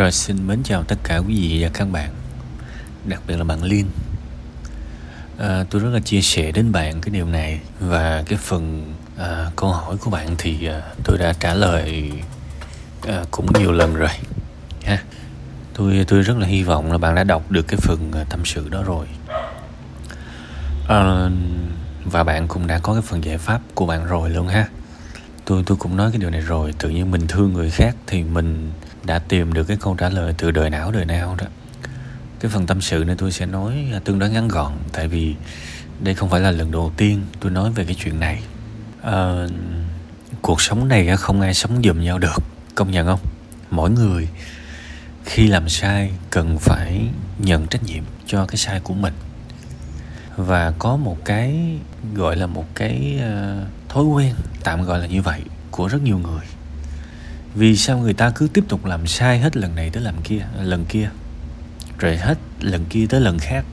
Rồi xin mến chào tất cả quý vị và các bạn Đặc biệt là bạn Liên à, Tôi rất là chia sẻ đến bạn cái điều này Và cái phần à, câu hỏi của bạn thì à, tôi đã trả lời à, cũng nhiều lần rồi ha. Tôi tôi rất là hy vọng là bạn đã đọc được cái phần à, tâm sự đó rồi. À, và bạn cũng đã có cái phần giải pháp của bạn rồi luôn ha. Tôi tôi cũng nói cái điều này rồi tự nhiên mình thương người khác thì mình đã tìm được cái câu trả lời từ đời não đời nào đó. Cái phần tâm sự này tôi sẽ nói tương đối ngắn gọn tại vì đây không phải là lần đầu tiên tôi nói về cái chuyện này. À, cuộc sống này không ai sống giùm nhau được công nhận không? Mỗi người khi làm sai cần phải nhận trách nhiệm cho cái sai của mình. Và có một cái gọi là một cái uh, thói quen tạm gọi là như vậy của rất nhiều người vì sao người ta cứ tiếp tục làm sai hết lần này tới lần kia lần kia? Rồi hết lần kia tới lần khác?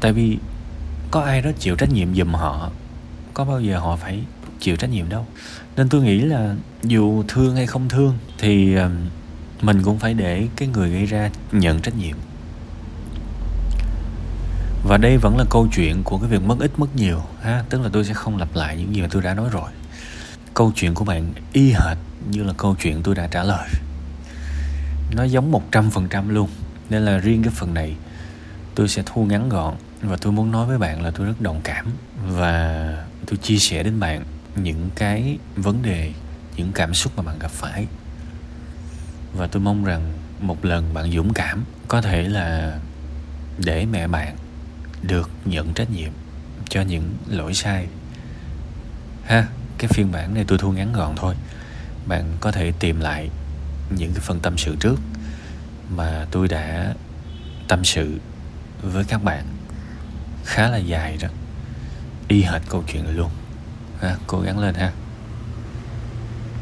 Tại vì có ai đó chịu trách nhiệm giùm họ, có bao giờ họ phải chịu trách nhiệm đâu. Nên tôi nghĩ là dù thương hay không thương thì ờ, mình cũng phải để cái người gây ra nhận trách nhiệm. Và đây vẫn là câu chuyện của cái việc mất ít, mất nhiều, ha? Tức là tôi sẽ không lặp lại những gì mà tôi đã nói rồi câu chuyện của bạn y hệt như là câu chuyện tôi đã trả lời. Nó giống một trăm phần trăm luôn, nên là riêng cái phần này tôi sẽ thu ngắn gọn và tôi muốn nói với bạn là tôi rất đồng cảm và tôi chia sẻ đến bạn những cái vấn đề, những cảm xúc mà bạn gặp phải. Và tôi mong rằng một lần bạn dũng cảm, có thể là để mẹ bạn được nhận trách nhiệm cho những lỗi sai. Ha? Cái phiên bản này tôi thu ngắn gọn thôi. Bạn có thể tìm lại những cái phần tâm sự trước mà tôi đã tâm sự với các bạn. Khá là dài đó. Y hệt câu chuyện này luôn. Ha cố gắng lên ha.